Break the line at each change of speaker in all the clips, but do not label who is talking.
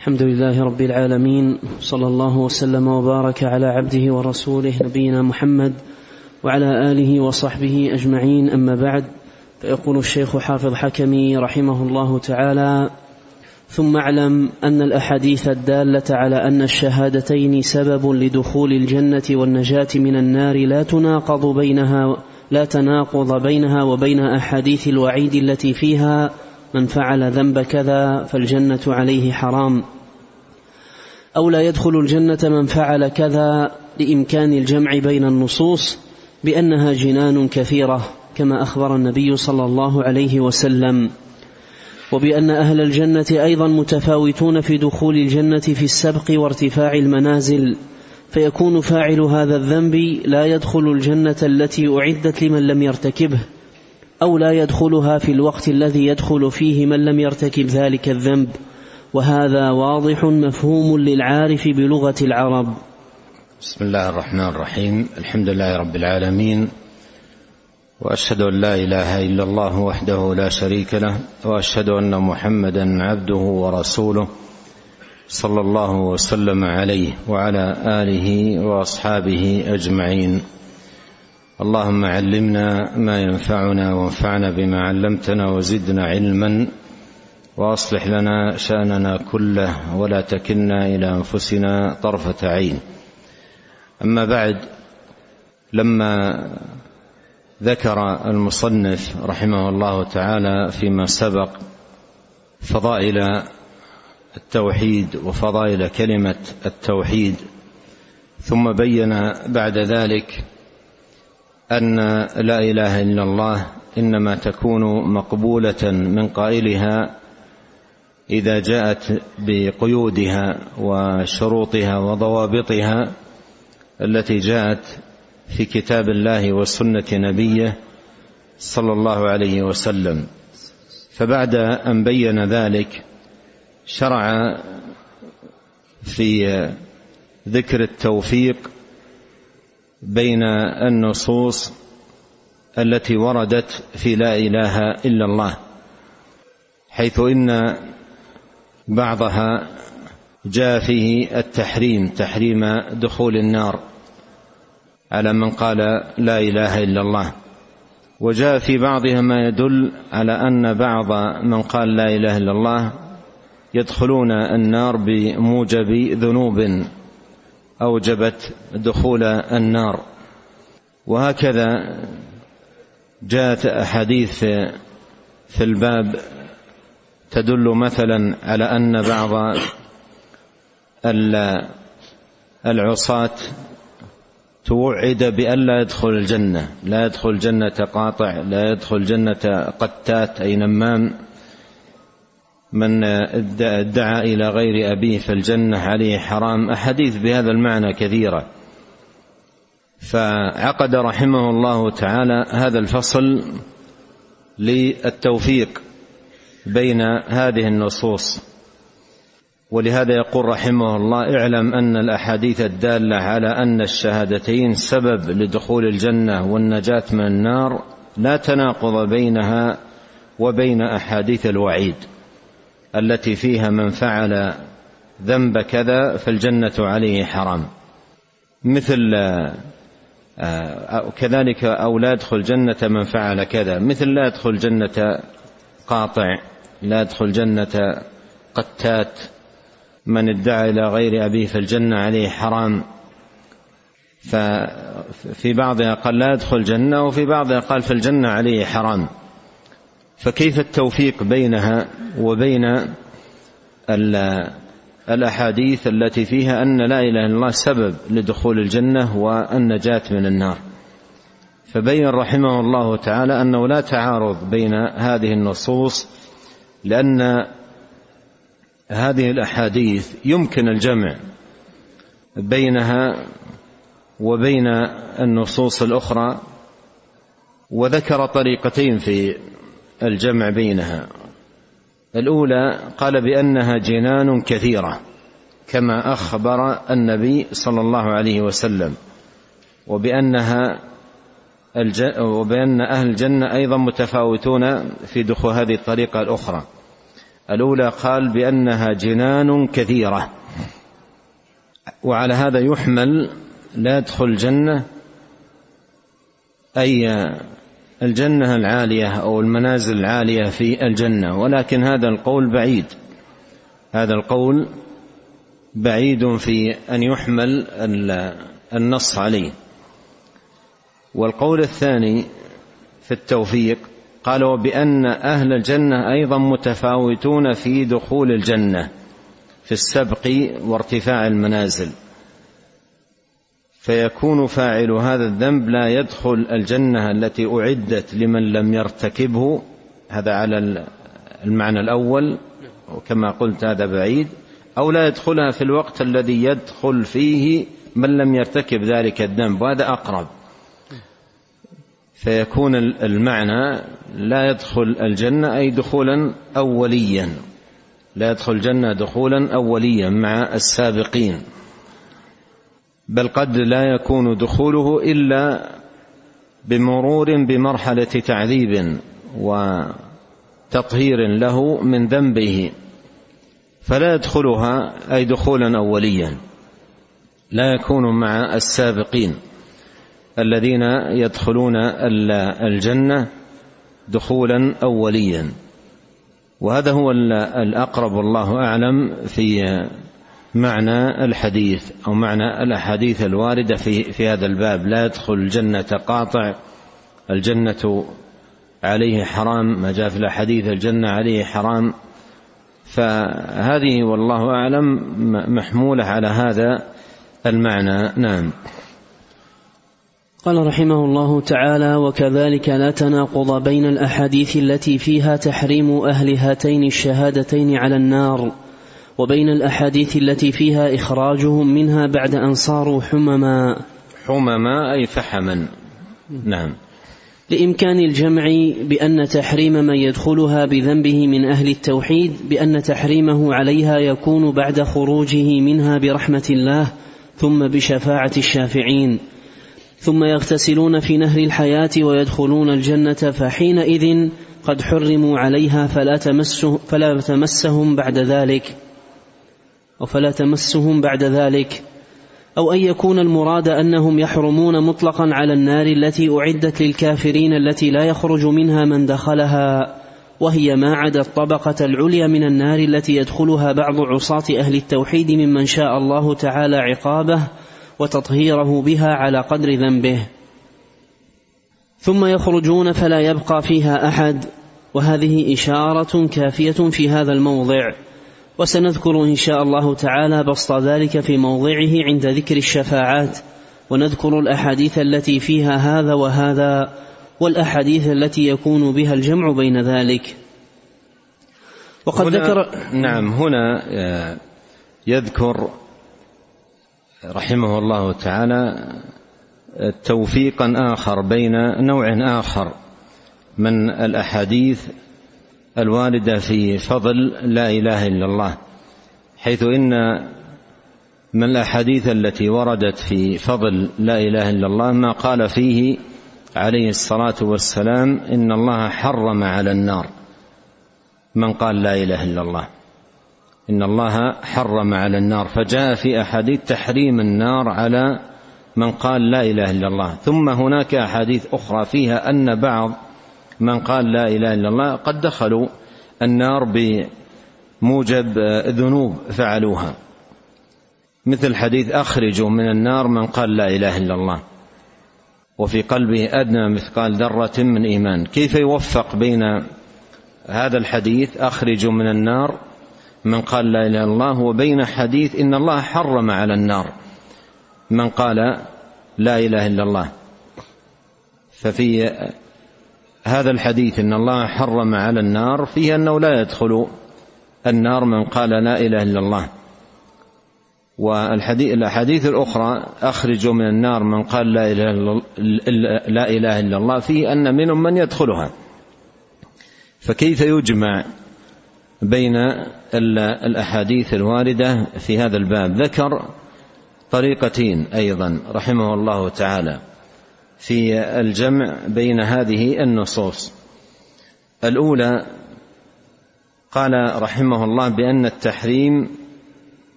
الحمد لله رب العالمين صلى الله وسلم وبارك على عبده ورسوله نبينا محمد وعلى آله وصحبه أجمعين. أما بعد فيقول الشيخ حافظ حكمي رحمه الله تعالى ثم اعلم أن الأحاديث الدالة على أن الشهادتين سبب لدخول الجنة والنجاة من النار لا تناقض بينها لا تناقض بينها وبين أحاديث الوعيد التي فيها من فعل ذنب كذا فالجنة عليه حرام. أو لا يدخل الجنة من فعل كذا لإمكان الجمع بين النصوص بأنها جنان كثيرة كما أخبر النبي صلى الله عليه وسلم. وبأن أهل الجنة أيضا متفاوتون في دخول الجنة في السبق وارتفاع المنازل فيكون فاعل هذا الذنب لا يدخل الجنة التي أعدت لمن لم يرتكبه. أو لا يدخلها في الوقت الذي يدخل فيه من لم يرتكب ذلك الذنب. وهذا واضح مفهوم للعارف بلغة العرب.
بسم الله الرحمن الرحيم. الحمد لله رب العالمين. وأشهد أن لا إله إلا الله وحده لا شريك له. وأشهد أن محمدا عبده ورسوله صلى الله وسلم عليه وعلى آله وأصحابه أجمعين. اللهم علمنا ما ينفعنا وانفعنا بما علمتنا وزدنا علما واصلح لنا شأننا كله ولا تكلنا إلى أنفسنا طرفة عين. أما بعد لما ذكر المصنف رحمه الله تعالى فيما سبق فضائل التوحيد وفضائل كلمة التوحيد ثم بين بعد ذلك أن لا إله إلا الله إنما تكون مقبولة من قائلها إذا جاءت بقيودها وشروطها وضوابطها التي جاءت في كتاب الله وسنة نبيه صلى الله عليه وسلم. فبعد أن بين ذلك شرع في ذكر التوفيق بين النصوص التي وردت في لا إله إلا الله حيث إن بعضها جاء فيه التحريم تحريم دخول النار على من قال لا إله إلا الله. وجاء في بعضها ما يدل على أن بعض من قال لا إله إلا الله يدخلون النار بموجب ذنوب. أوجبت دخول النار. وهكذا جاءت أحاديث في الباب تدل مثلا على أن بعض العصاة توعد بأن لا يدخل الجنة لا يدخل جنة قاطع لا يدخل جنة قتات أي نمام. من ادعى إلى غير أبيه فالجنة عليه حرام. أحاديث بهذا المعنى كثيرة. فعقد رحمه الله تعالى هذا الفصل للتوفيق بين هذه النصوص. ولهذا يقول رحمه الله اعلم أن الأحاديث الدالة على أن الشهادتين سبب لدخول الجنة والنجاة من النار لا تناقض بينها وبين أحاديث الوعيد. التي فيها من فعل ذنب كذا فالجنة عليه حرام. مثل آه، كذلك أو لا يدخل جنه من فعل كذا. مثل لا يدخل جنه قاطع لا يدخل جنه قتات. من ادعى إلى غير أبيه فالجنة عليه حرام. ففي بعضها قال لا يدخل الجنة وفي بعضها قال في الجنة عليه حرام. فكيف التوفيق بينها وبين الأحاديث التي فيها أن لا إله إلا الله سبب لدخول الجنة والنجاة من النار؟ فبين رحمه الله تعالى أنه لا تعارض بين هذه النصوص لأن هذه الأحاديث يمكن الجمع بينها وبين النصوص الأخرى وذكر طريقتين في الجمع بينها. الأولى قال بأنها جنان كثيرة كما أخبر النبي صلى الله عليه وسلم وبأنها وبأن أهل الجنة أيضا متفاوتون في دخول هذه الطريقة الأخرى. الأولى قال بأنها جنان كثيرة وعلى هذا يحمل لا يدخل الجنة أي الجنة العالية أو المنازل العالية في الجنة. ولكن هذا القول بعيد. هذا القول بعيد في أن يحمل النص عليه. والقول الثاني في التوفيق قال وبأن أهل الجنة أيضا متفاوتون في دخول الجنة في السبق وارتفاع المنازل. فيكون فاعل هذا الذنب لا يدخل الجنة التي أعدت لمن لم يرتكبه. هذا على المعنى الأول وكما قلت هذا بعيد. أو لا يدخلها في الوقت الذي يدخل فيه من لم يرتكب ذلك الذنب وهذا أقرب. فيكون المعنى لا يدخل الجنة أي دخولا أوليا. لا يدخل الجنة دخولا أوليا مع السابقين. بل قد لا يكون دخوله إلا بمرور بمرحلة تعذيب وتطهير له من ذنبه فلا يدخلها أي دخولا أوليا. لا يكون مع السابقين الذين يدخلون الجنة دخولا أوليا. وهذا هو الأقرب والله أعلم في معنى الحديث أو معنى الأحاديث الواردة في في هذا الباب. لا يدخل الجنة قاطع الجنة عليه حرام. ما جاء في الأحاديث الجنة عليه حرام. فهذه والله أعلم محمولة على هذا المعنى. نعم.
قال رحمه الله تعالى وكذلك لا تناقض بين الأحاديث التي فيها تحريم أهل هاتين الشهادتين على النار. وبين الأحاديث التي فيها إخراجهم منها بعد أن صاروا حمما.
حمما أي فحما. نعم.
لإمكان الجمع بأن تحريم من يدخلها بذنبه من أهل التوحيد بأن تحريمه عليها يكون بعد خروجه منها برحمة الله ثم بشفاعة الشافعين. ثم يغتسلون في نهر الحياة ويدخلون الجنة فحينئذ قد حرموا عليها فلا, تمسه فلا تمسهم بعد ذلك. فلا تمسهم بعد ذلك؟ أو أن يكون المراد أنهم يحرمون مطلقا على النار التي أعدت للكافرين التي لا يخرج منها من دخلها وهي ما عدا الطبقة العليا من النار التي يدخلها بعض عصاة أهل التوحيد ممن شاء الله تعالى عقابه وتطهيره بها على قدر ذنبه. ثم يخرجون فلا يبقى فيها أحد وهذه إشارة كافية في هذا الموضع. وسنذكر إن شاء الله تعالى بسط ذلك في موضعه عند ذكر الشفاعات ونذكر الأحاديث التي فيها هذا وهذا والأحاديث التي يكون بها الجمع بين ذلك.
وقد هنا ذكر نعم هنا آه، يذكر رحمه الله تعالى توفيقا آخر بين نوع آخر من الأحاديث الوارده في فضل لا إله إلا الله حيث إن من الأحاديث التي وردت في فضل لا إله إلا الله ما قال فيه عليه الصلاة والسلام إن الله حرم على النار من قال لا إله إلا الله. إن الله حرم على النار فجاء في أحاديث تحريم النار على من قال لا إله إلا الله. ثم هناك أحاديث أخرى فيها أن بعض من قال لا إله إلا الله قد دخلوا النار بموجب ذنوب فعلوها. مثل حديث أخرجوا من النار من قال لا إله إلا الله وفي قلبه أدنى مثقال ذرة من إيمان. كيف يوفق بين هذا الحديث أخرجوا من النار من قال لا إله إلا الله وبين حديث إن الله حرم على النار من قال لا إله إلا الله. ففي هذا الحديث إن الله حرم على النار فيه أنه لا يدخل النار من قال لا إله إلا الله. والحديث الأحاديث الأخرى اخرجوا من النار من قال لا إله لا إله إلا الله فيه أن منهم من يدخلها. فكيف يجمع بين الأحاديث الواردة في هذا الباب؟ ذكر طريقتين أيضا رحمه الله تعالى. في الجمع بين هذه النصوص. الأولى قال رحمه الله بأن التحريم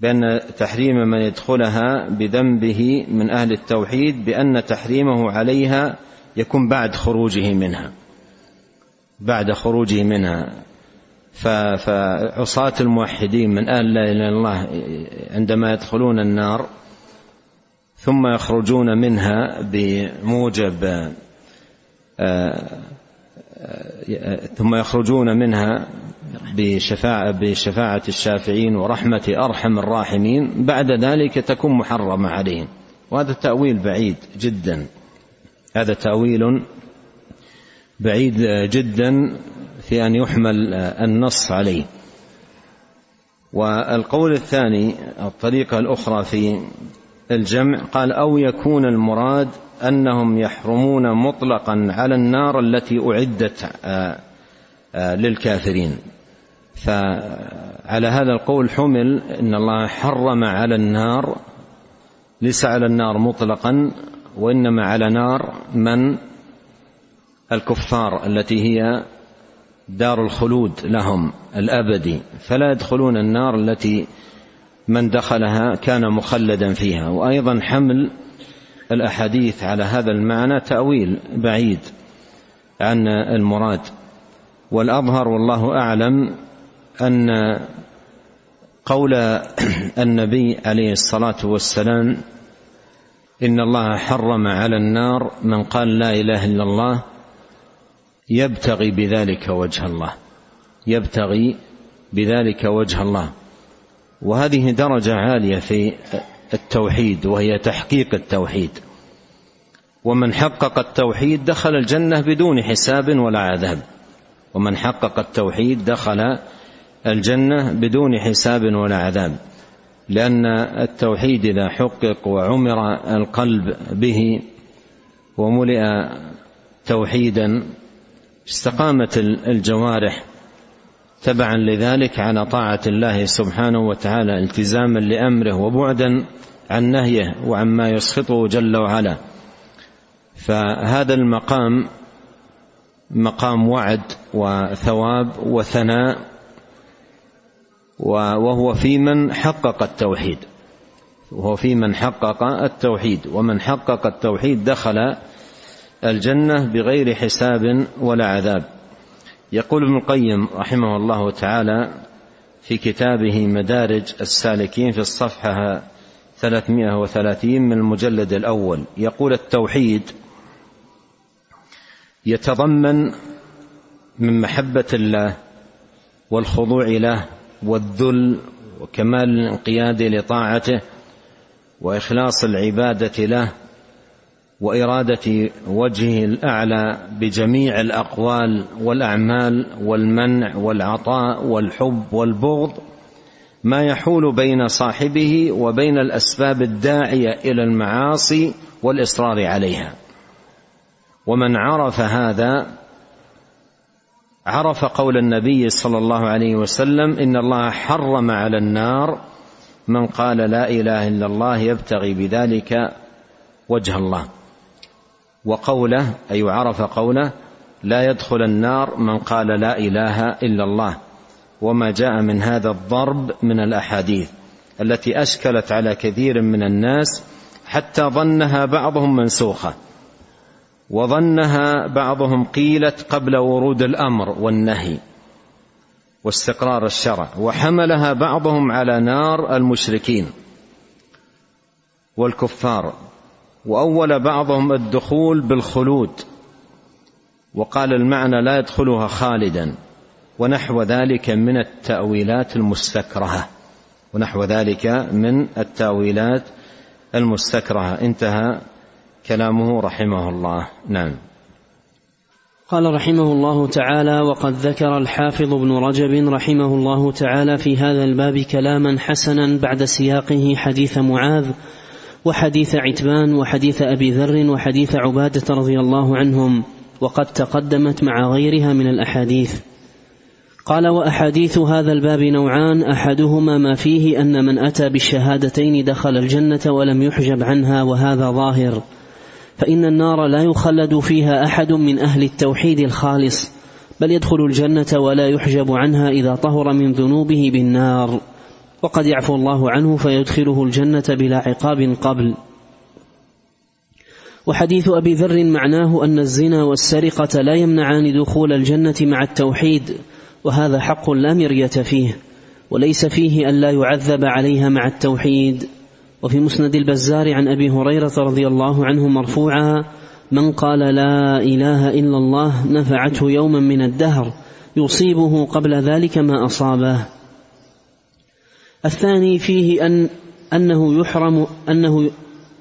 بأن تحريم من يدخلها بذنبه من أهل التوحيد بأن تحريمه عليها يكون بعد خروجه منها. بعد خروجه منها. فعصاة الموحدين من أهل لا إله إلا الله عندما يدخلون النار ثم يخرجون منها بموجب آه، آه، ثم يخرجون منها بشفاعة, بشفاعة الشافعين ورحمة أرحم الراحمين. بعد ذلك تكون محرمة عليهم. وهذا تأويل بعيد جدا. هذا تأويل بعيد جدا في أن يحمل النص عليه. والقول الثاني الطريقة الأخرى في الجمع قال أو يكون المراد أنهم يحرمون مطلقا على النار التي أعدت آه، آه، للكافرين. فعلى هذا القول حمل إن الله حرم على النار ليس على النار مطلقا وإنما على نار من؟ الكفار التي هي دار الخلود لهم الأبدي. فلا يدخلون النار التي من دخلها كان مخلدا فيها وأيضا حمل الأحاديث على هذا المعنى تأويل بعيد عن المراد. والأظهر والله أعلم أن قول النبي عليه الصلاة والسلام إن الله حرم على النار من قال لا إله إلا الله يبتغي بذلك وجه الله يبتغي بذلك وجه الله. وهذه درجة عالية في التوحيد وهي تحقيق التوحيد. ومن حقق التوحيد دخل الجنة بدون حساب ولا عذاب. ومن حقق التوحيد دخل الجنة بدون حساب ولا عذاب. لأن التوحيد إذا حقق وعمر القلب به وملئ توحيدا استقامت الجوارح تبعا لذلك على طاعة الله سبحانه وتعالى التزاما لأمره وبعدا عن نهيه وعما يسخطه جل وعلا. فهذا المقام مقام وعد وثواب وثناء وهو في من حقق التوحيد. وهو في من حقق التوحيد. ومن حقق التوحيد دخل الجنة بغير حساب ولا عذاب. يقول ابن القيم رحمه الله تعالى في كتابه مدارج السالكين في الصفحة 330 من المجلد الأول يقول التوحيد يتضمن من محبة الله والخضوع له والذل وكمال الانقياد لطاعته وإخلاص العبادة له وإرادة وجهه الأعلى بجميع الأقوال والأعمال والمنع والعطاء والحب والبغض ما يحول بين صاحبه وبين الأسباب الداعية إلى المعاصي والإصرار عليها. ومن عرف هذا عرف قول النبي صلى الله عليه وسلم إن الله حرم على النار من قال لا إله إلا الله يبتغي بذلك وجه الله. وقوله أي عرف قوله لا يدخل النار من قال لا إله إلا الله. وما جاء من هذا الضرب من الأحاديث التي أشكلت على كثير من الناس حتى ظنها بعضهم منسوخة. وظنها بعضهم قيلت قبل ورود الأمر والنهي واستقرار الشرع وحملها بعضهم على نار المشركين والكفار. وأول بعضهم الدخول بالخلود وقال المعنى لا يدخلها خالدا ونحو ذلك من التأويلات المستكرهة ونحو ذلك من التأويلات المستكرهة. انتهى كلامه رحمه الله. نعم.
قال رحمه الله تعالى وقد ذكر الحافظ ابن رجب رحمه الله تعالى في هذا الباب كلاما حسنا بعد سياقه حديث معاذ وحديث عتبان وحديث أبي ذر وحديث عبادة رضي الله عنهم وقد تقدمت مع غيرها من الأحاديث. قال وأحاديث هذا الباب نوعان أحدهما ما فيه أن من أتى بالشهادتين دخل الجنة ولم يحجب عنها وهذا ظاهر. فإن النار لا يخلد فيها أحد من أهل التوحيد الخالص بل يدخل الجنة ولا يحجب عنها إذا طهر من ذنوبه بالنار. وقد يعفو الله عنه فيدخله الجنة بلا عقاب قبل. وحديث أبي ذر معناه أن الزنا والسرقة لا يمنعان دخول الجنة مع التوحيد وهذا حق لا مرية فيه وليس فيه أن لا يعذب عليها مع التوحيد. وفي مسند البزار عن أبي هريرة رضي الله عنه مرفوعا من قال لا إله إلا الله نفعته يوما من الدهر يصيبه قبل ذلك ما أصابه. الثاني فيه أن أنه يحرم أنه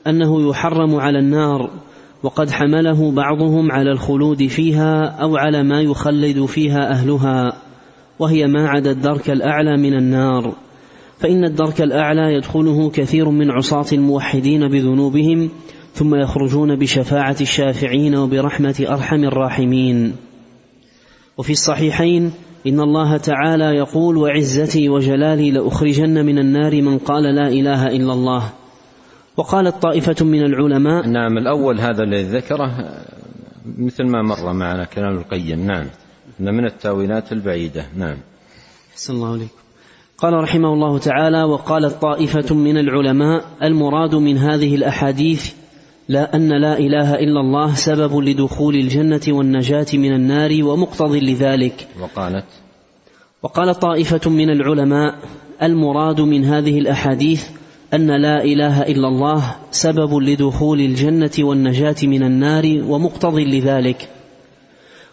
أنه يحرم على النار وقد حمله بعضهم على الخلود فيها أو على ما يخلد فيها أهلها وهي ما عدا الدرك الأعلى من النار. فإن الدرك الأعلى يدخله كثير من عصاة الموحدين بذنوبهم ثم يخرجون بشفاعة الشافعين وبرحمة أرحم الراحمين. وفي الصحيحين إن الله تعالى يقول وعزتي وجلالي لأخرجن من النار من قال لا إله إلا الله. وقالت طائفة من العلماء
نعم الأول هذا الذي ذكره مثل ما مر معنا كلام القيم نعم. من التاويلات البعيدة نعم.
أحسن الله عليكم. قال رحمه الله تعالى وقالت طائفة من العلماء المراد من هذه الأحاديث لا أن لا إله إلا الله سبب لدخول الجنة والنجاة من النار ومقتض لذلك.
وقالت
وقال طائفة من العلماء المراد من هذه الأحاديث أن لا إله إلا الله سبب لدخول الجنة والنجاة من النار ومقتض لذلك.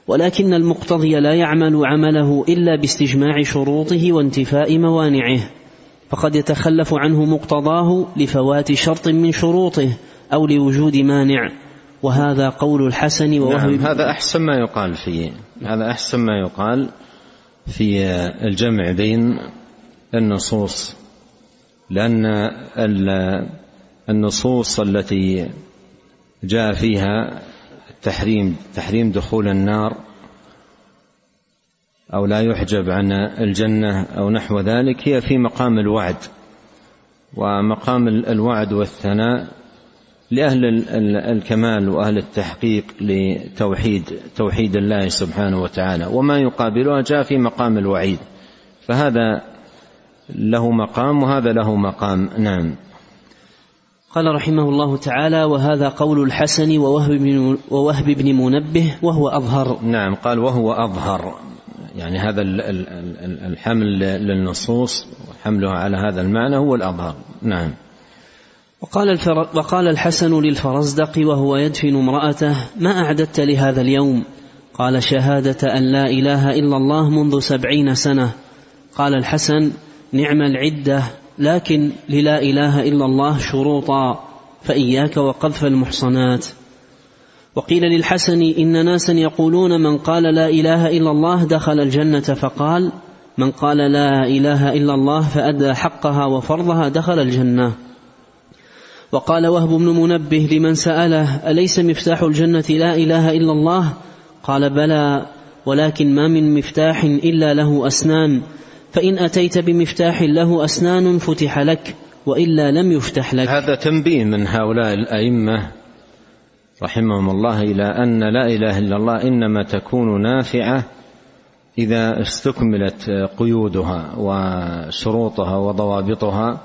ولكن المقتضي لا يعمل عمله إلا باستجماع شروطه وانتفاء موانعه فقد يتخلف عنه مقتضاه لفوات شرط من شروطه أو لوجود مانع وهذا قول الحسن ووهب
نعم هذا أحسن ما يقال في هذا أحسن ما يقال في الجمع بين النصوص لأن النصوص التي جاء فيها التحريم تحريم دخول النار أو لا يحجب عن الجنة أو نحو ذلك هي في مقام الوعد ومقام الوعد والثناء لأهل الكمال وأهل التحقيق لتوحيد توحيد الله سبحانه وتعالى. وما يقابلها جاء في مقام الوعيد. فهذا له مقام وهذا له مقام. نعم.
قال رحمه الله تعالى وهذا قول الحسن ووهب بن, ووهب بن منبه وهو أظهر.
نعم. قال وهو أظهر. يعني هذا الحمل للنصوص وحملها على هذا المعنى هو الأظهر. نعم.
وقال, وقال الحسن للفرزدق وهو يدفن امرأته ما أعددت لهذا اليوم؟ قال شهادة أن لا إله إلا الله منذ سبعين سنة. قال الحسن نعم العدة لكن للا إله إلا الله شروطا فإياك وقذف المحصنات. وقيل للحسن إن ناسا يقولون من قال لا إله إلا الله دخل الجنة فقال من قال لا إله إلا الله فأدى حقها وفرضها دخل الجنة. وقال وهب بن منبه لمن سأله أليس مفتاح الجنة لا إله إلا الله؟ قال بلى ولكن ما من مفتاح إلا له أسنان فإن أتيت بمفتاح له أسنان فتح لك وإلا لم يفتح لك.
هذا تنبيه من هؤلاء الأئمة رحمهم الله إلى أن لا إله إلا الله إنما تكون نافعة إذا استكملت قيودها وشروطها وضوابطها.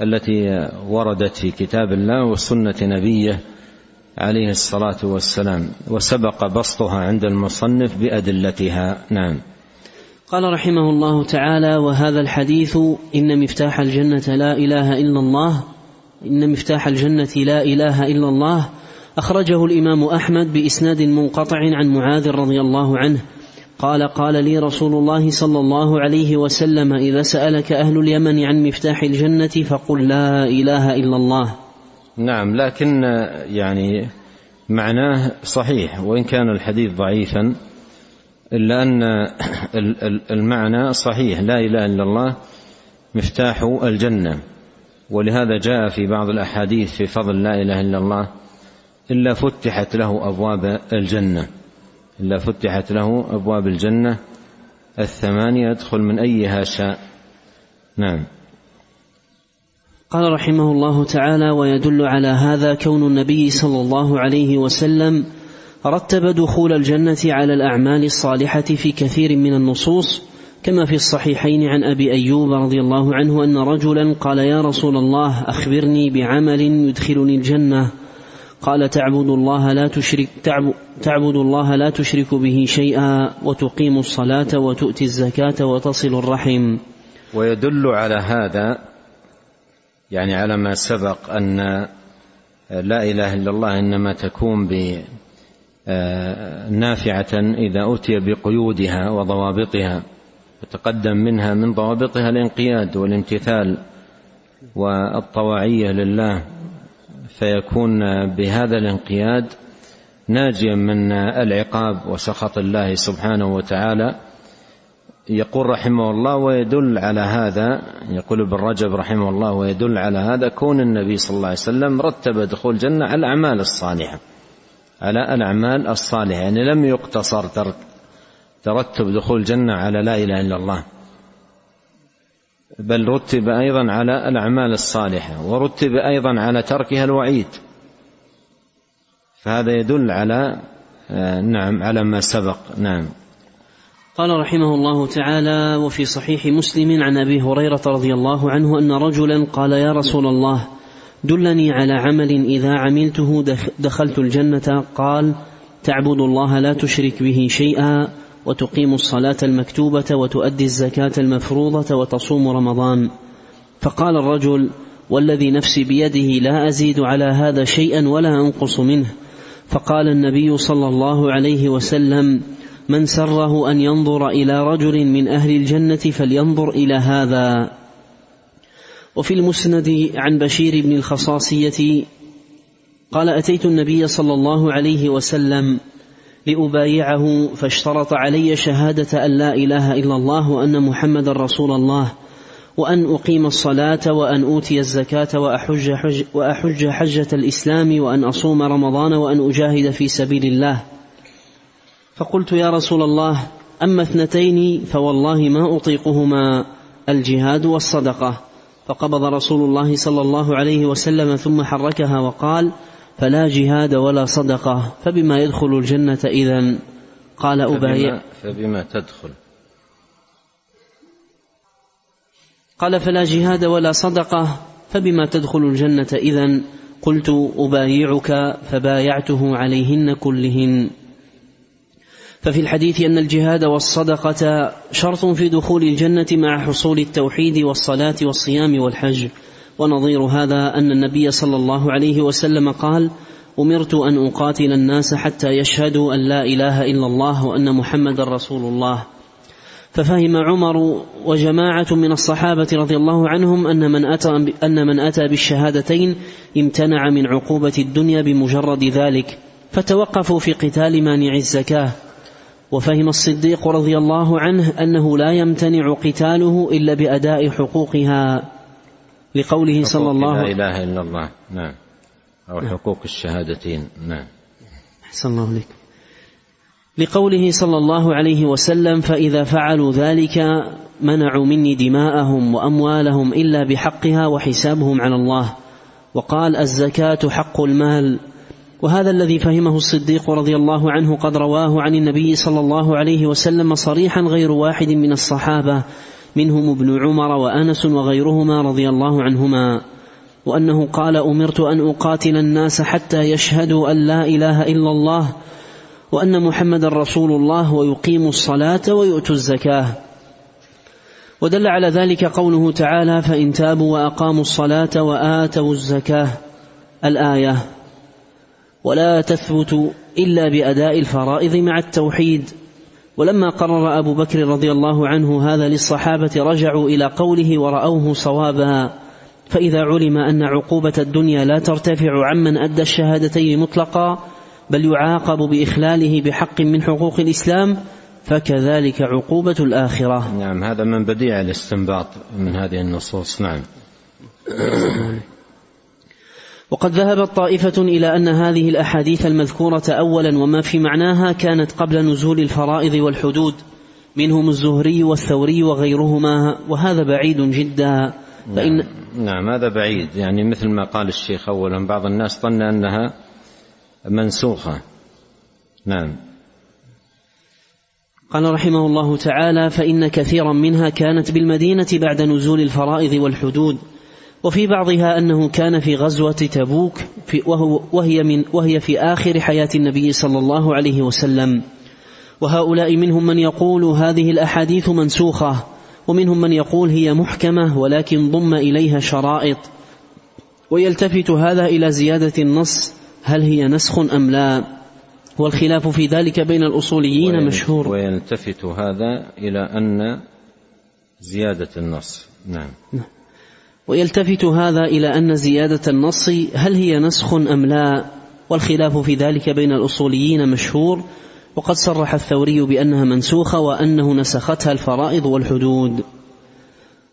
التي وردت في كتاب الله وسنة نبيه عليه الصلاة والسلام وسبق بسطها عند المصنف بأدلتها. نعم.
قال رحمه الله تعالى وهذا الحديث إن مفتاح الجنة لا إله إلا الله إن مفتاح الجنة لا إله إلا الله أخرجه الإمام أحمد بإسناد منقطع عن معاذ رضي الله عنه قال قال لي رسول الله صلى الله عليه وسلم إذا سألك أهل اليمن عن مفتاح الجنة فقل لا إله إلا الله.
نعم لكن يعني معناه صحيح وإن كان الحديث ضعيفا إلا أن المعنى صحيح لا إله إلا الله مفتاح الجنة. ولهذا جاء في بعض الأحاديث في فضل لا إله إلا الله إلا فتحت له أبواب الجنة. إلا فتحت له أبواب الجنة الثمانية يدخل من أيها شاء. نعم.
قال رحمه الله تعالى ويدل على هذا كون النبي صلى الله عليه وسلم رتب دخول الجنة على الأعمال الصالحة في كثير من النصوص كما في الصحيحين عن أبي أيوب رضي الله عنه أن رجلا قال يا رسول الله أخبرني بعمل يدخلني الجنة. قال تعبد الله لا تشرك تعبد الله لا تشرك به شيئا وتقيم الصلاة وتؤتي الزكاة وتصل الرحم.
ويدل على هذا يعني على ما سبق أن لا إله إلا الله إنما تكون نافعة إذا أتي بقيودها وضوابطها يتقدم منها من ضوابطها الانقياد والامتثال والطواعية لله فيكون بهذا الانقياد ناجيا من العقاب وسخط الله سبحانه وتعالى. يقول رحمه الله ويدل على هذا يقول ابن رجب رحمه الله ويدل على هذا كون النبي صلى الله عليه وسلم رتب دخول الجنة على الأعمال الصالحة. على الأعمال الصالحة يعني لم يقتصر ترتب دخول الجنة على لا إله إلا الله. بل رتب أيضا على الأعمال الصالحة ورتب أيضا على تركها الوعيد. فهذا يدل على آه، نعم على ما سبق. نعم.
قال رحمه الله تعالى وفي صحيح مسلم عن أبي هريرة رضي الله عنه أن رجلا قال يا رسول الله دلني على عمل إذا عملته دخلت الجنة قال تعبد الله لا تشرك به شيئا وتقيم الصلاة المكتوبة وتؤدي الزكاة المفروضة وتصوم رمضان. فقال الرجل والذي نفسي بيده لا أزيد على هذا شيئا ولا أنقص منه فقال النبي صلى الله عليه وسلم من سره أن ينظر إلى رجل من أهل الجنة فلينظر إلى هذا. وفي المسند عن بشير بن الخصاصية قال أتيت النبي صلى الله عليه وسلم لأبايعه فاشترط علي شهادة أن لا إله إلا الله وأن محمدا رسول الله وأن أقيم الصلاة وأن أوتي الزكاة وأحج, حج وأحج حجة الإسلام وأن أصوم رمضان وأن أجاهد في سبيل الله. فقلت يا رسول الله أما اثنتين فوالله ما أطيقهما الجهاد والصدقة. فقبض رسول الله صلى الله عليه وسلم ثم حركها وقال فلا جهاد ولا صدقة فبما يدخل الجنة إذا قال أبايع
فبما, فبما تدخل.
قال فلا جهاد ولا صدقة فبما تدخل الجنة إذا قلت أبايعك فبايعته عليهن كلهن. ففي الحديث أن الجهاد والصدقة شرط في دخول الجنة مع حصول التوحيد والصلاة والصيام والحج. ونظير هذا أن النبي صلى الله عليه وسلم قال أمرت أن أقاتل الناس حتى يشهدوا أن لا إله إلا الله وأن محمد رسول الله. ففهم عمر وجماعة من الصحابة رضي الله عنهم أن من أتى أن من أتى بالشهادتين امتنع من عقوبة الدنيا بمجرد ذلك فتوقفوا في قتال مانع الزكاة. وفهم الصديق رضي الله عنه أنه لا يمتنع قتاله إلا بأداء حقوقها لقوله صلى الله
عليه وسلم لا إله إلا الله. نعم. أو حقوق الشهادتين. نعم.
أحسن الله عليك لقوله صلى الله عليه وسلم فإذا فعلوا ذلك منعوا مني دماءهم وأموالهم إلا بحقها وحسابهم على الله. وقال الزكاة حق المال. وهذا الذي فهمه الصديق رضي الله عنه قد رواه عن النبي صلى الله عليه وسلم صريحا غير واحد من الصحابة منهم ابن عمر وأنس وغيرهما رضي الله عنهما. وأنه قال أمرت أن أقاتل الناس حتى يشهدوا أن لا إله إلا الله وأن محمد رسول الله ويقيموا الصلاة ويؤتوا الزكاة. ودل على ذلك قوله تعالى فإن تابوا وأقاموا الصلاة وآتوا الزكاة. الآية ولا تثبت إلا بأداء الفرائض مع التوحيد. ولما قرر أبو بكر رضي الله عنه هذا للصحابة رجعوا إلى قوله ورأوه صوابا. فإذا علم أن عقوبة الدنيا لا ترتفع عمن أدى الشهادتين مطلقا بل يعاقب بإخلاله بحق من حقوق الإسلام فكذلك عقوبة الآخرة.
نعم هذا من بديع الاستنباط من هذه النصوص. نعم.
وقد ذهبت طائفة إلى أن هذه الأحاديث المذكورة أولا وما في معناها كانت قبل نزول الفرائض والحدود منهم الزهري والثوري وغيرهما وهذا بعيد جدا.
فإن نعم, نعم هذا بعيد. يعني مثل ما قال الشيخ أولا بعض الناس ظن أنها منسوخة. نعم.
قال رحمه الله تعالى فإن كثيرا منها كانت بالمدينة بعد نزول الفرائض والحدود وفي بعضها أنه كان في غزوة تبوك في وهو وهي, من وهي في آخر حياة النبي صلى الله عليه وسلم. وهؤلاء منهم من يقول هذه الأحاديث منسوخة ومنهم من يقول هي محكمة ولكن ضم إليها شرائط. ويلتفت هذا إلى زيادة النص هل هي نسخ أم لا؟ والخلاف في ذلك بين الأصوليين مشهور.
ويلتفت هذا إلى أن زيادة النص. نعم, نعم.
ويلتفت هذا إلى أن زيادة النص هل هي نسخ أم لا؟ والخلاف في ذلك بين الأصوليين مشهور. وقد صرح الثوري بأنها منسوخة وأنه نسختها الفرائض والحدود.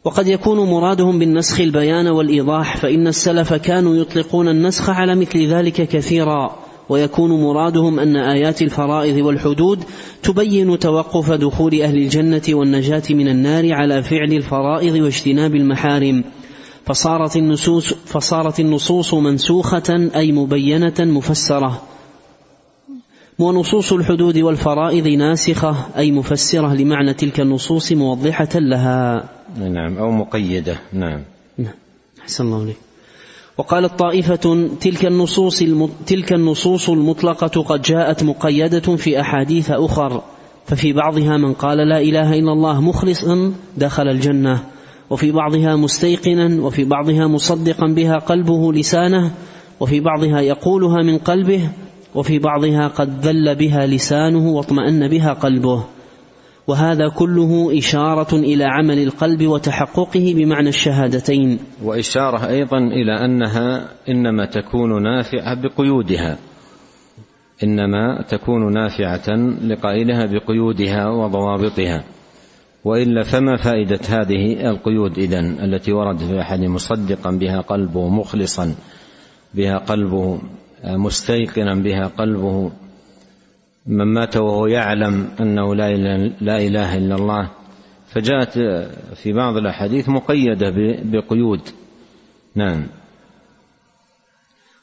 وقد يكون مرادهم بالنسخ البيان والإيضاح فإن السلف كانوا يطلقون النسخ على مثل ذلك كثيرا. ويكون مرادهم أن آيات الفرائض والحدود تبين توقف دخول أهل الجنة والنجاة من النار على فعل الفرائض واجتناب المحارم. فصارت النصوص فصارت النصوص منسوخة أي مبينة مفسرة. ونصوص الحدود والفرائض ناسخة أي مفسرة لمعنى تلك النصوص موضحة لها.
نعم أو مقيدة. نعم.
نعم. أحسن الله عليك وقالت طائفة تلك النصوص تلك النصوص المطلقة قد جاءت مقيدة في أحاديث أخر ففي بعضها من قال لا إله إلا الله مخلصا دخل الجنة وفي بعضها مستيقنا وفي بعضها مصدقا بها قلبه لسانه وفي بعضها يقولها من قلبه وفي بعضها قد ذل بها لسانه واطمأن بها قلبه. وهذا كله إشارة إلى عمل القلب وتحققه بمعنى الشهادتين.
وإشارة أيضا إلى أنها إنما تكون نافعة بقيودها. إنما تكون نافعة لقائلها بقيودها وضوابطها. والا فما فائدة هذه القيود إذن التي ورد في أحد مصدقا بها قلبه مخلصا بها قلبه مستيقنا بها قلبه من مات وهو يعلم أنه لا إله, إلا الله. فجاءت في بعض الأحاديث مقيدة بقيود. نعم.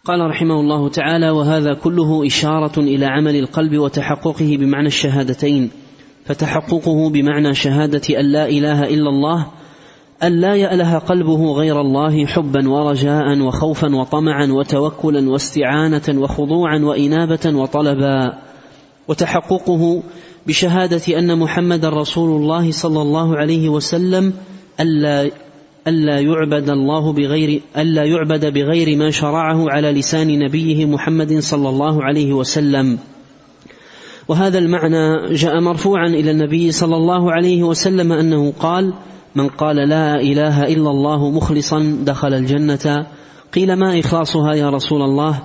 قال رحمه الله تعالى وهذا كله إشارة إلى عمل القلب وتحققه بمعنى الشهادتين فتحققه بمعنى شهادة أن لا إله إلا الله أن لا يأله قلبه غير الله حبا ورجاء وخوفا وطمعا وتوكلا واستعانة وخضوعا وإنابة وطلبا. وتحققه بشهادة أن محمد رسول الله صلى الله عليه وسلم ألا ألا يعبد الله بغير ألا يعبد بغير ما شرعه على لسان نبيه محمد صلى الله عليه وسلم. وهذا المعنى جاء مرفوعا إلى النبي صلى الله عليه وسلم أنه قال من قال لا إله إلا الله مخلصا دخل الجنة. قيل ما إخلاصها يا رسول الله؟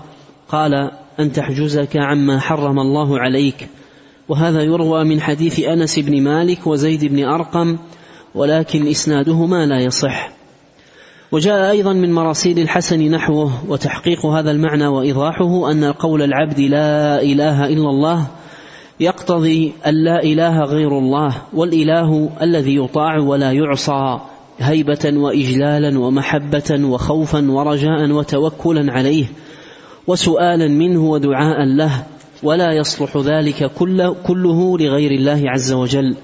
قال أن تحجزك عما حرم الله عليك. وهذا يروى من حديث أنس بن مالك وزيد بن أرقم ولكن إسنادهما لا يصح. وجاء أيضا من مراسيل الحسن نحوه وتحقيق هذا المعنى وإيضاحه أن قول العبد لا إله إلا الله يقتضي أن لا إله غير الله والإله الذي يطاع ولا يعصى هيبة وإجلالا ومحبة وخوفا ورجاء وتوكلا عليه وسؤالا منه ودعاء له ولا يصلح ذلك كله لغير الله عز وجل.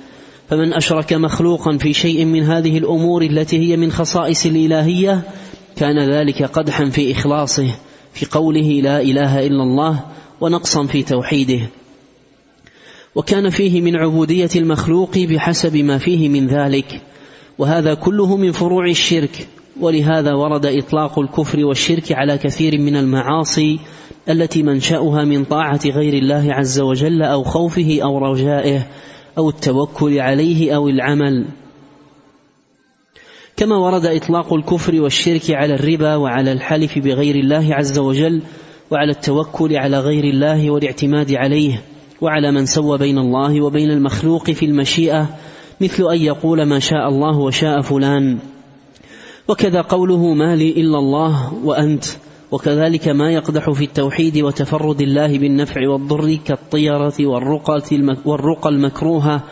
فمن أشرك مخلوقا في شيء من هذه الأمور التي هي من خصائص الإلهية كان ذلك قدحا في إخلاصه في قوله لا إله إلا الله ونقصا في توحيده. وكان فيه من عبودية المخلوق بحسب ما فيه من ذلك. وهذا كله من فروع الشرك. ولهذا ورد إطلاق الكفر والشرك على كثير من المعاصي التي منشأها من طاعة غير الله عز وجل أو خوفه أو رجائه أو التوكل عليه أو العمل. كما ورد إطلاق الكفر والشرك على الربا وعلى الحلف بغير الله عز وجل وعلى التوكل على غير الله والاعتماد عليه. وعلى من سوى بين الله وبين المخلوق في المشيئة مثل أن يقول ما شاء الله وشاء فلان. وكذا قوله ما لي إلا الله وأنت. وكذلك ما يقدح في التوحيد وتفرد الله بالنفع والضر كالطيرة والرقى, المكروهة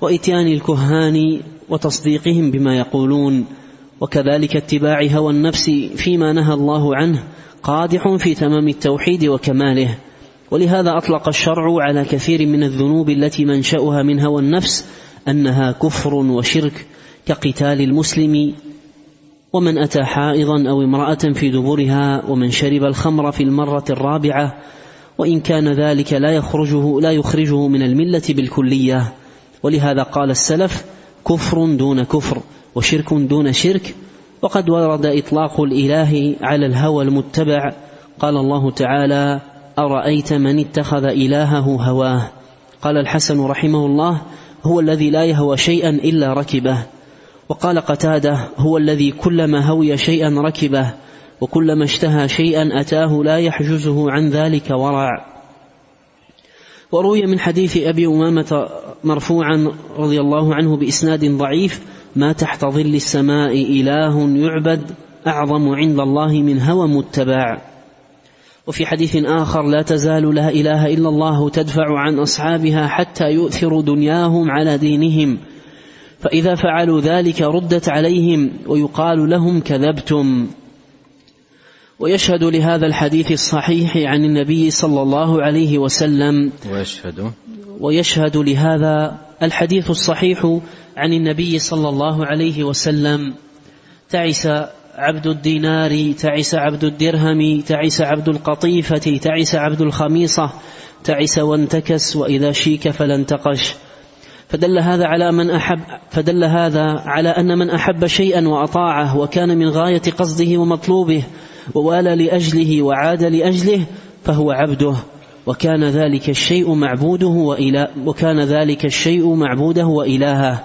وإتيان الكهان وتصديقهم بما يقولون. وكذلك اتباع هوى النفس فيما نهى الله عنه قادح في تمام التوحيد وكماله. ولهذا أطلق الشرع على كثير من الذنوب التي منشأها من هوى النفس أنها كفر وشرك كقتال المسلم ومن أتى حائضا أو امرأة في دبرها ومن شرب الخمر في المرة الرابعة وإن كان ذلك لا يخرجه لا يخرجه من الملة بالكلية. ولهذا قال السلف كفر دون كفر وشرك دون شرك. وقد ورد إطلاق الإله على الهوى المتبع. قال الله تعالى أرأيت من اتخذ إلهه هواه؟ قال الحسن رحمه الله هو الذي لا يهوى شيئا إلا ركبه. وقال قتادة هو الذي كلما هوي شيئا ركبه وكلما اشتهى شيئا أتاه لا يحجزه عن ذلك ورع. وروي من حديث أبي أمامة مرفوعا رضي الله عنه بإسناد ضعيف ما تحت ظل السماء إله يعبد أعظم عند الله من هوى متبع. وفي حديث آخر لا تزال لا إله إلا الله تدفع عن أصحابها حتى يؤثروا دنياهم على دينهم. فإذا فعلوا ذلك ردت عليهم ويقال لهم كذبتم. ويشهد لهذا الحديث الصحيح عن النبي صلى الله عليه وسلم.
ويشهد.
ويشهد لهذا الحديث الصحيح عن النبي صلى الله عليه وسلم. تعس عبد الدينار تعس عبد الدرهم تعس عبد القطيفة تعس عبد الخميصة تعس وانتكس وإذا شيك فلا انتقش فدل هذا على من أحب فدل هذا على أن من أحب شيئا وأطاعه وكان من غاية قصده ومطلوبه ووالى لأجله وعاد لأجله فهو عبده. وكان ذلك الشيء معبوده وإله وكان ذلك الشيء معبوده وإلهه.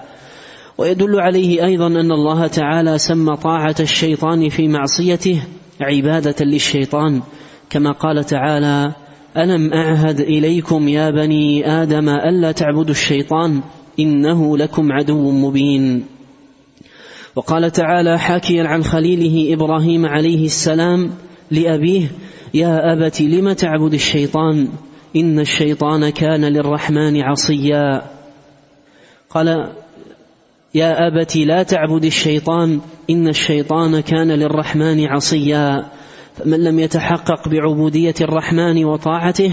ويدل عليه أيضا أن الله تعالى سمى طاعة الشيطان في معصيته عبادة للشيطان كما قال تعالى ألم أعهد إليكم يا بني آدم ألا تعبدوا الشيطان؟ إنه لكم عدو مبين. وقال تعالى حاكيا عن خليله إبراهيم عليه السلام لأبيه يا أبت لم تعبد الشيطان؟ إن الشيطان كان للرحمن عصيا. قال يا أبت لا تعبد الشيطان إن الشيطان كان للرحمن عصيا. فمن لم يتحقق بعبودية الرحمن وطاعته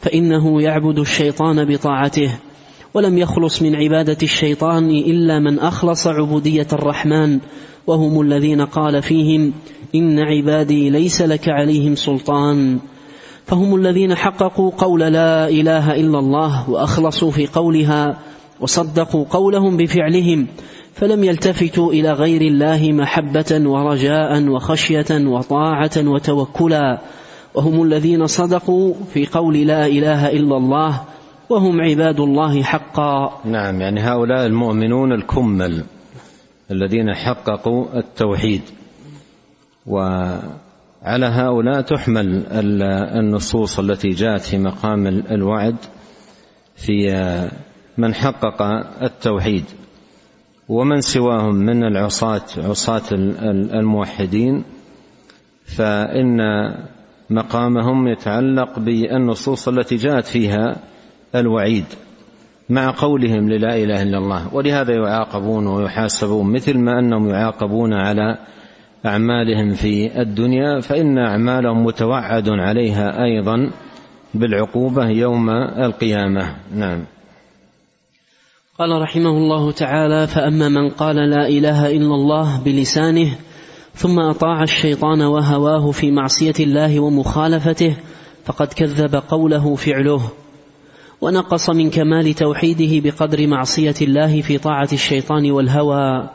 فإنه يعبد الشيطان بطاعته. ولم يخلص من عبادة الشيطان إلا من أخلص عبودية الرحمن وهم الذين قال فيهم إن عبادي ليس لك عليهم سلطان. فهم الذين حققوا قول لا إله إلا الله وأخلصوا في قولها وصدقوا قولهم بفعلهم فلم يلتفتوا إلى غير الله محبة ورجاء وخشية وطاعة وتوكلا وهم الذين صدقوا في قول لا إله إلا الله وهم عباد الله حقا.
نعم يعني هؤلاء المؤمنون الكمل الذين حققوا التوحيد. وعلى هؤلاء تحمل النصوص التي جاءت في مقام الوعد في من حقق التوحيد ومن سواهم من العصاة عصاة الموحدين فإن مقامهم يتعلق بالنصوص التي جاءت فيها الوعيد مع قولهم للا إله إلا الله. ولهذا يعاقبون ويحاسبون مثل ما أنهم يعاقبون على أعمالهم في الدنيا فإن أعمالهم متوعد عليها أيضا بالعقوبة يوم القيامة. نعم.
قال رحمه الله تعالى فأما من قال لا إله إلا الله بلسانه ثم أطاع الشيطان وهواه في معصية الله ومخالفته فقد كذب قوله فعله. ونقص من كمال توحيده بقدر معصية الله في طاعة الشيطان والهوى.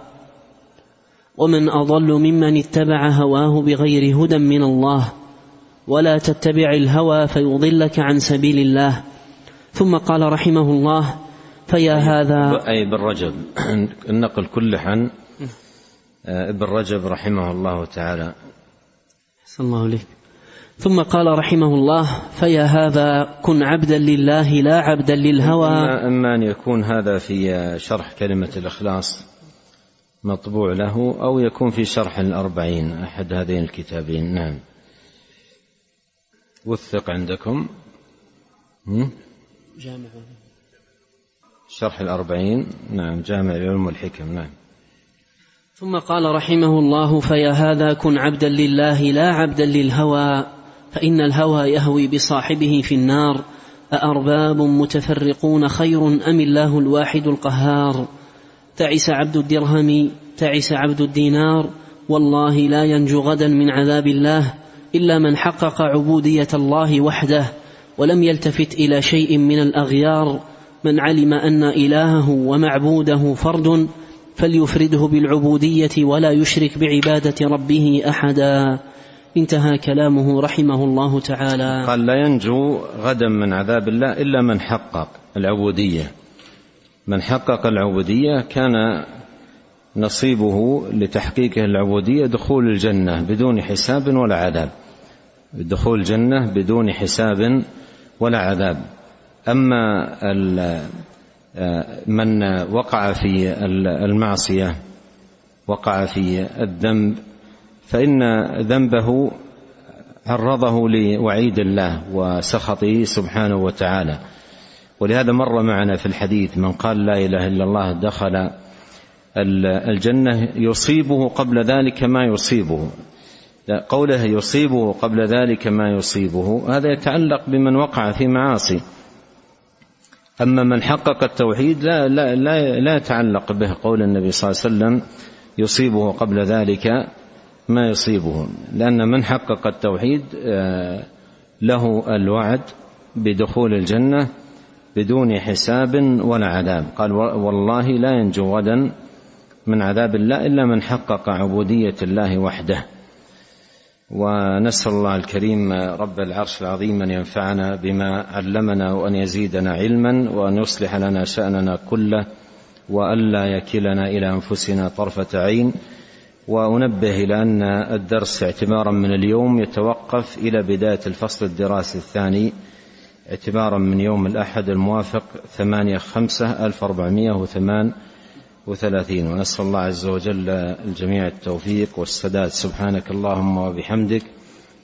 ومن أضل ممن اتبع هواه بغير هدى من الله. ولا تتبع الهوى فيضلك عن سبيل الله. ثم قال رحمه الله فيا هذا
أي ابن رجب. النقل كله عن ابن رجب رحمه الله تعالى.
صلى الله عليه ثم قال رحمه الله فيا هذا كن عبدا لله لا عبدا للهوى.
إما أن يكون هذا في شرح كلمة الإخلاص مطبوع له أو يكون في شرح الأربعين أحد هذين الكتابين. نعم. وثق عندكم؟
جامع.
شرح الأربعين. نعم جامع العلوم والحكم. نعم.
ثم قال رحمه الله فيا هذا كن عبدا لله لا عبدا للهوى فإن الهوى يهوي بصاحبه في النار أأرباب متفرقون خير أم الله الواحد القهار؟ تعس عبد الدرهم تعس عبد الدينار والله لا ينجو غدا من عذاب الله إلا من حقق عبودية الله وحده ولم يلتفت إلى شيء من الأغيار من علم أن إلهه ومعبوده فرد فليفرده بالعبودية ولا يشرك بعبادة ربه أحدا. انتهى كلامه رحمه الله تعالى.
قال لا ينجو غدا من عذاب الله إلا من حقق العبودية. من حقق العبودية كان نصيبه لتحقيقه العبودية دخول الجنة بدون حساب ولا عذاب. دخول الجنة بدون حساب ولا عذاب. أما من وقع في المعصية وقع في الذنب فإن ذنبه عرضه لوعيد الله وسخطه سبحانه وتعالى. ولهذا مر معنا في الحديث من قال لا إله إلا الله دخل الجنة يصيبه قبل ذلك ما يصيبه. قوله يصيبه قبل ذلك ما يصيبه هذا يتعلق بمن وقع في معاصي. أما من حقق التوحيد لا لا لا, لا يتعلق به قول النبي صلى الله عليه وسلم يصيبه قبل ذلك ما يصيبه. لأن من حقق التوحيد آه، له الوعد بدخول الجنة بدون حساب ولا عذاب. قال والله لا ينجو غدا من عذاب الله إلا من حقق عبودية الله وحده. ونسأل الله الكريم رب العرش العظيم أن ينفعنا بما علمنا وأن يزيدنا علما وأن يصلح لنا شأننا كله والا يكلنا إلى أنفسنا طرفة عين. وأنبه إلى أن الدرس اعتبارا من اليوم يتوقف إلى بداية الفصل الدراسي الثاني اعتبارا من يوم الأحد الموافق ثمانية خمسة ألف أربعمائة وثمان وثلاثين. ونسأل الله عز وجل الجميع التوفيق والسداد. سبحانك اللهم وبحمدك.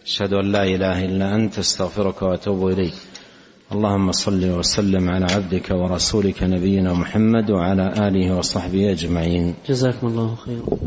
أشهد أن لا إله إلا أنت. أستغفرك وأتوب إليك. اللهم صل وسلم على عبدك ورسولك نبينا محمد وعلى آله وصحبه أجمعين.
جزاكم الله خيرا.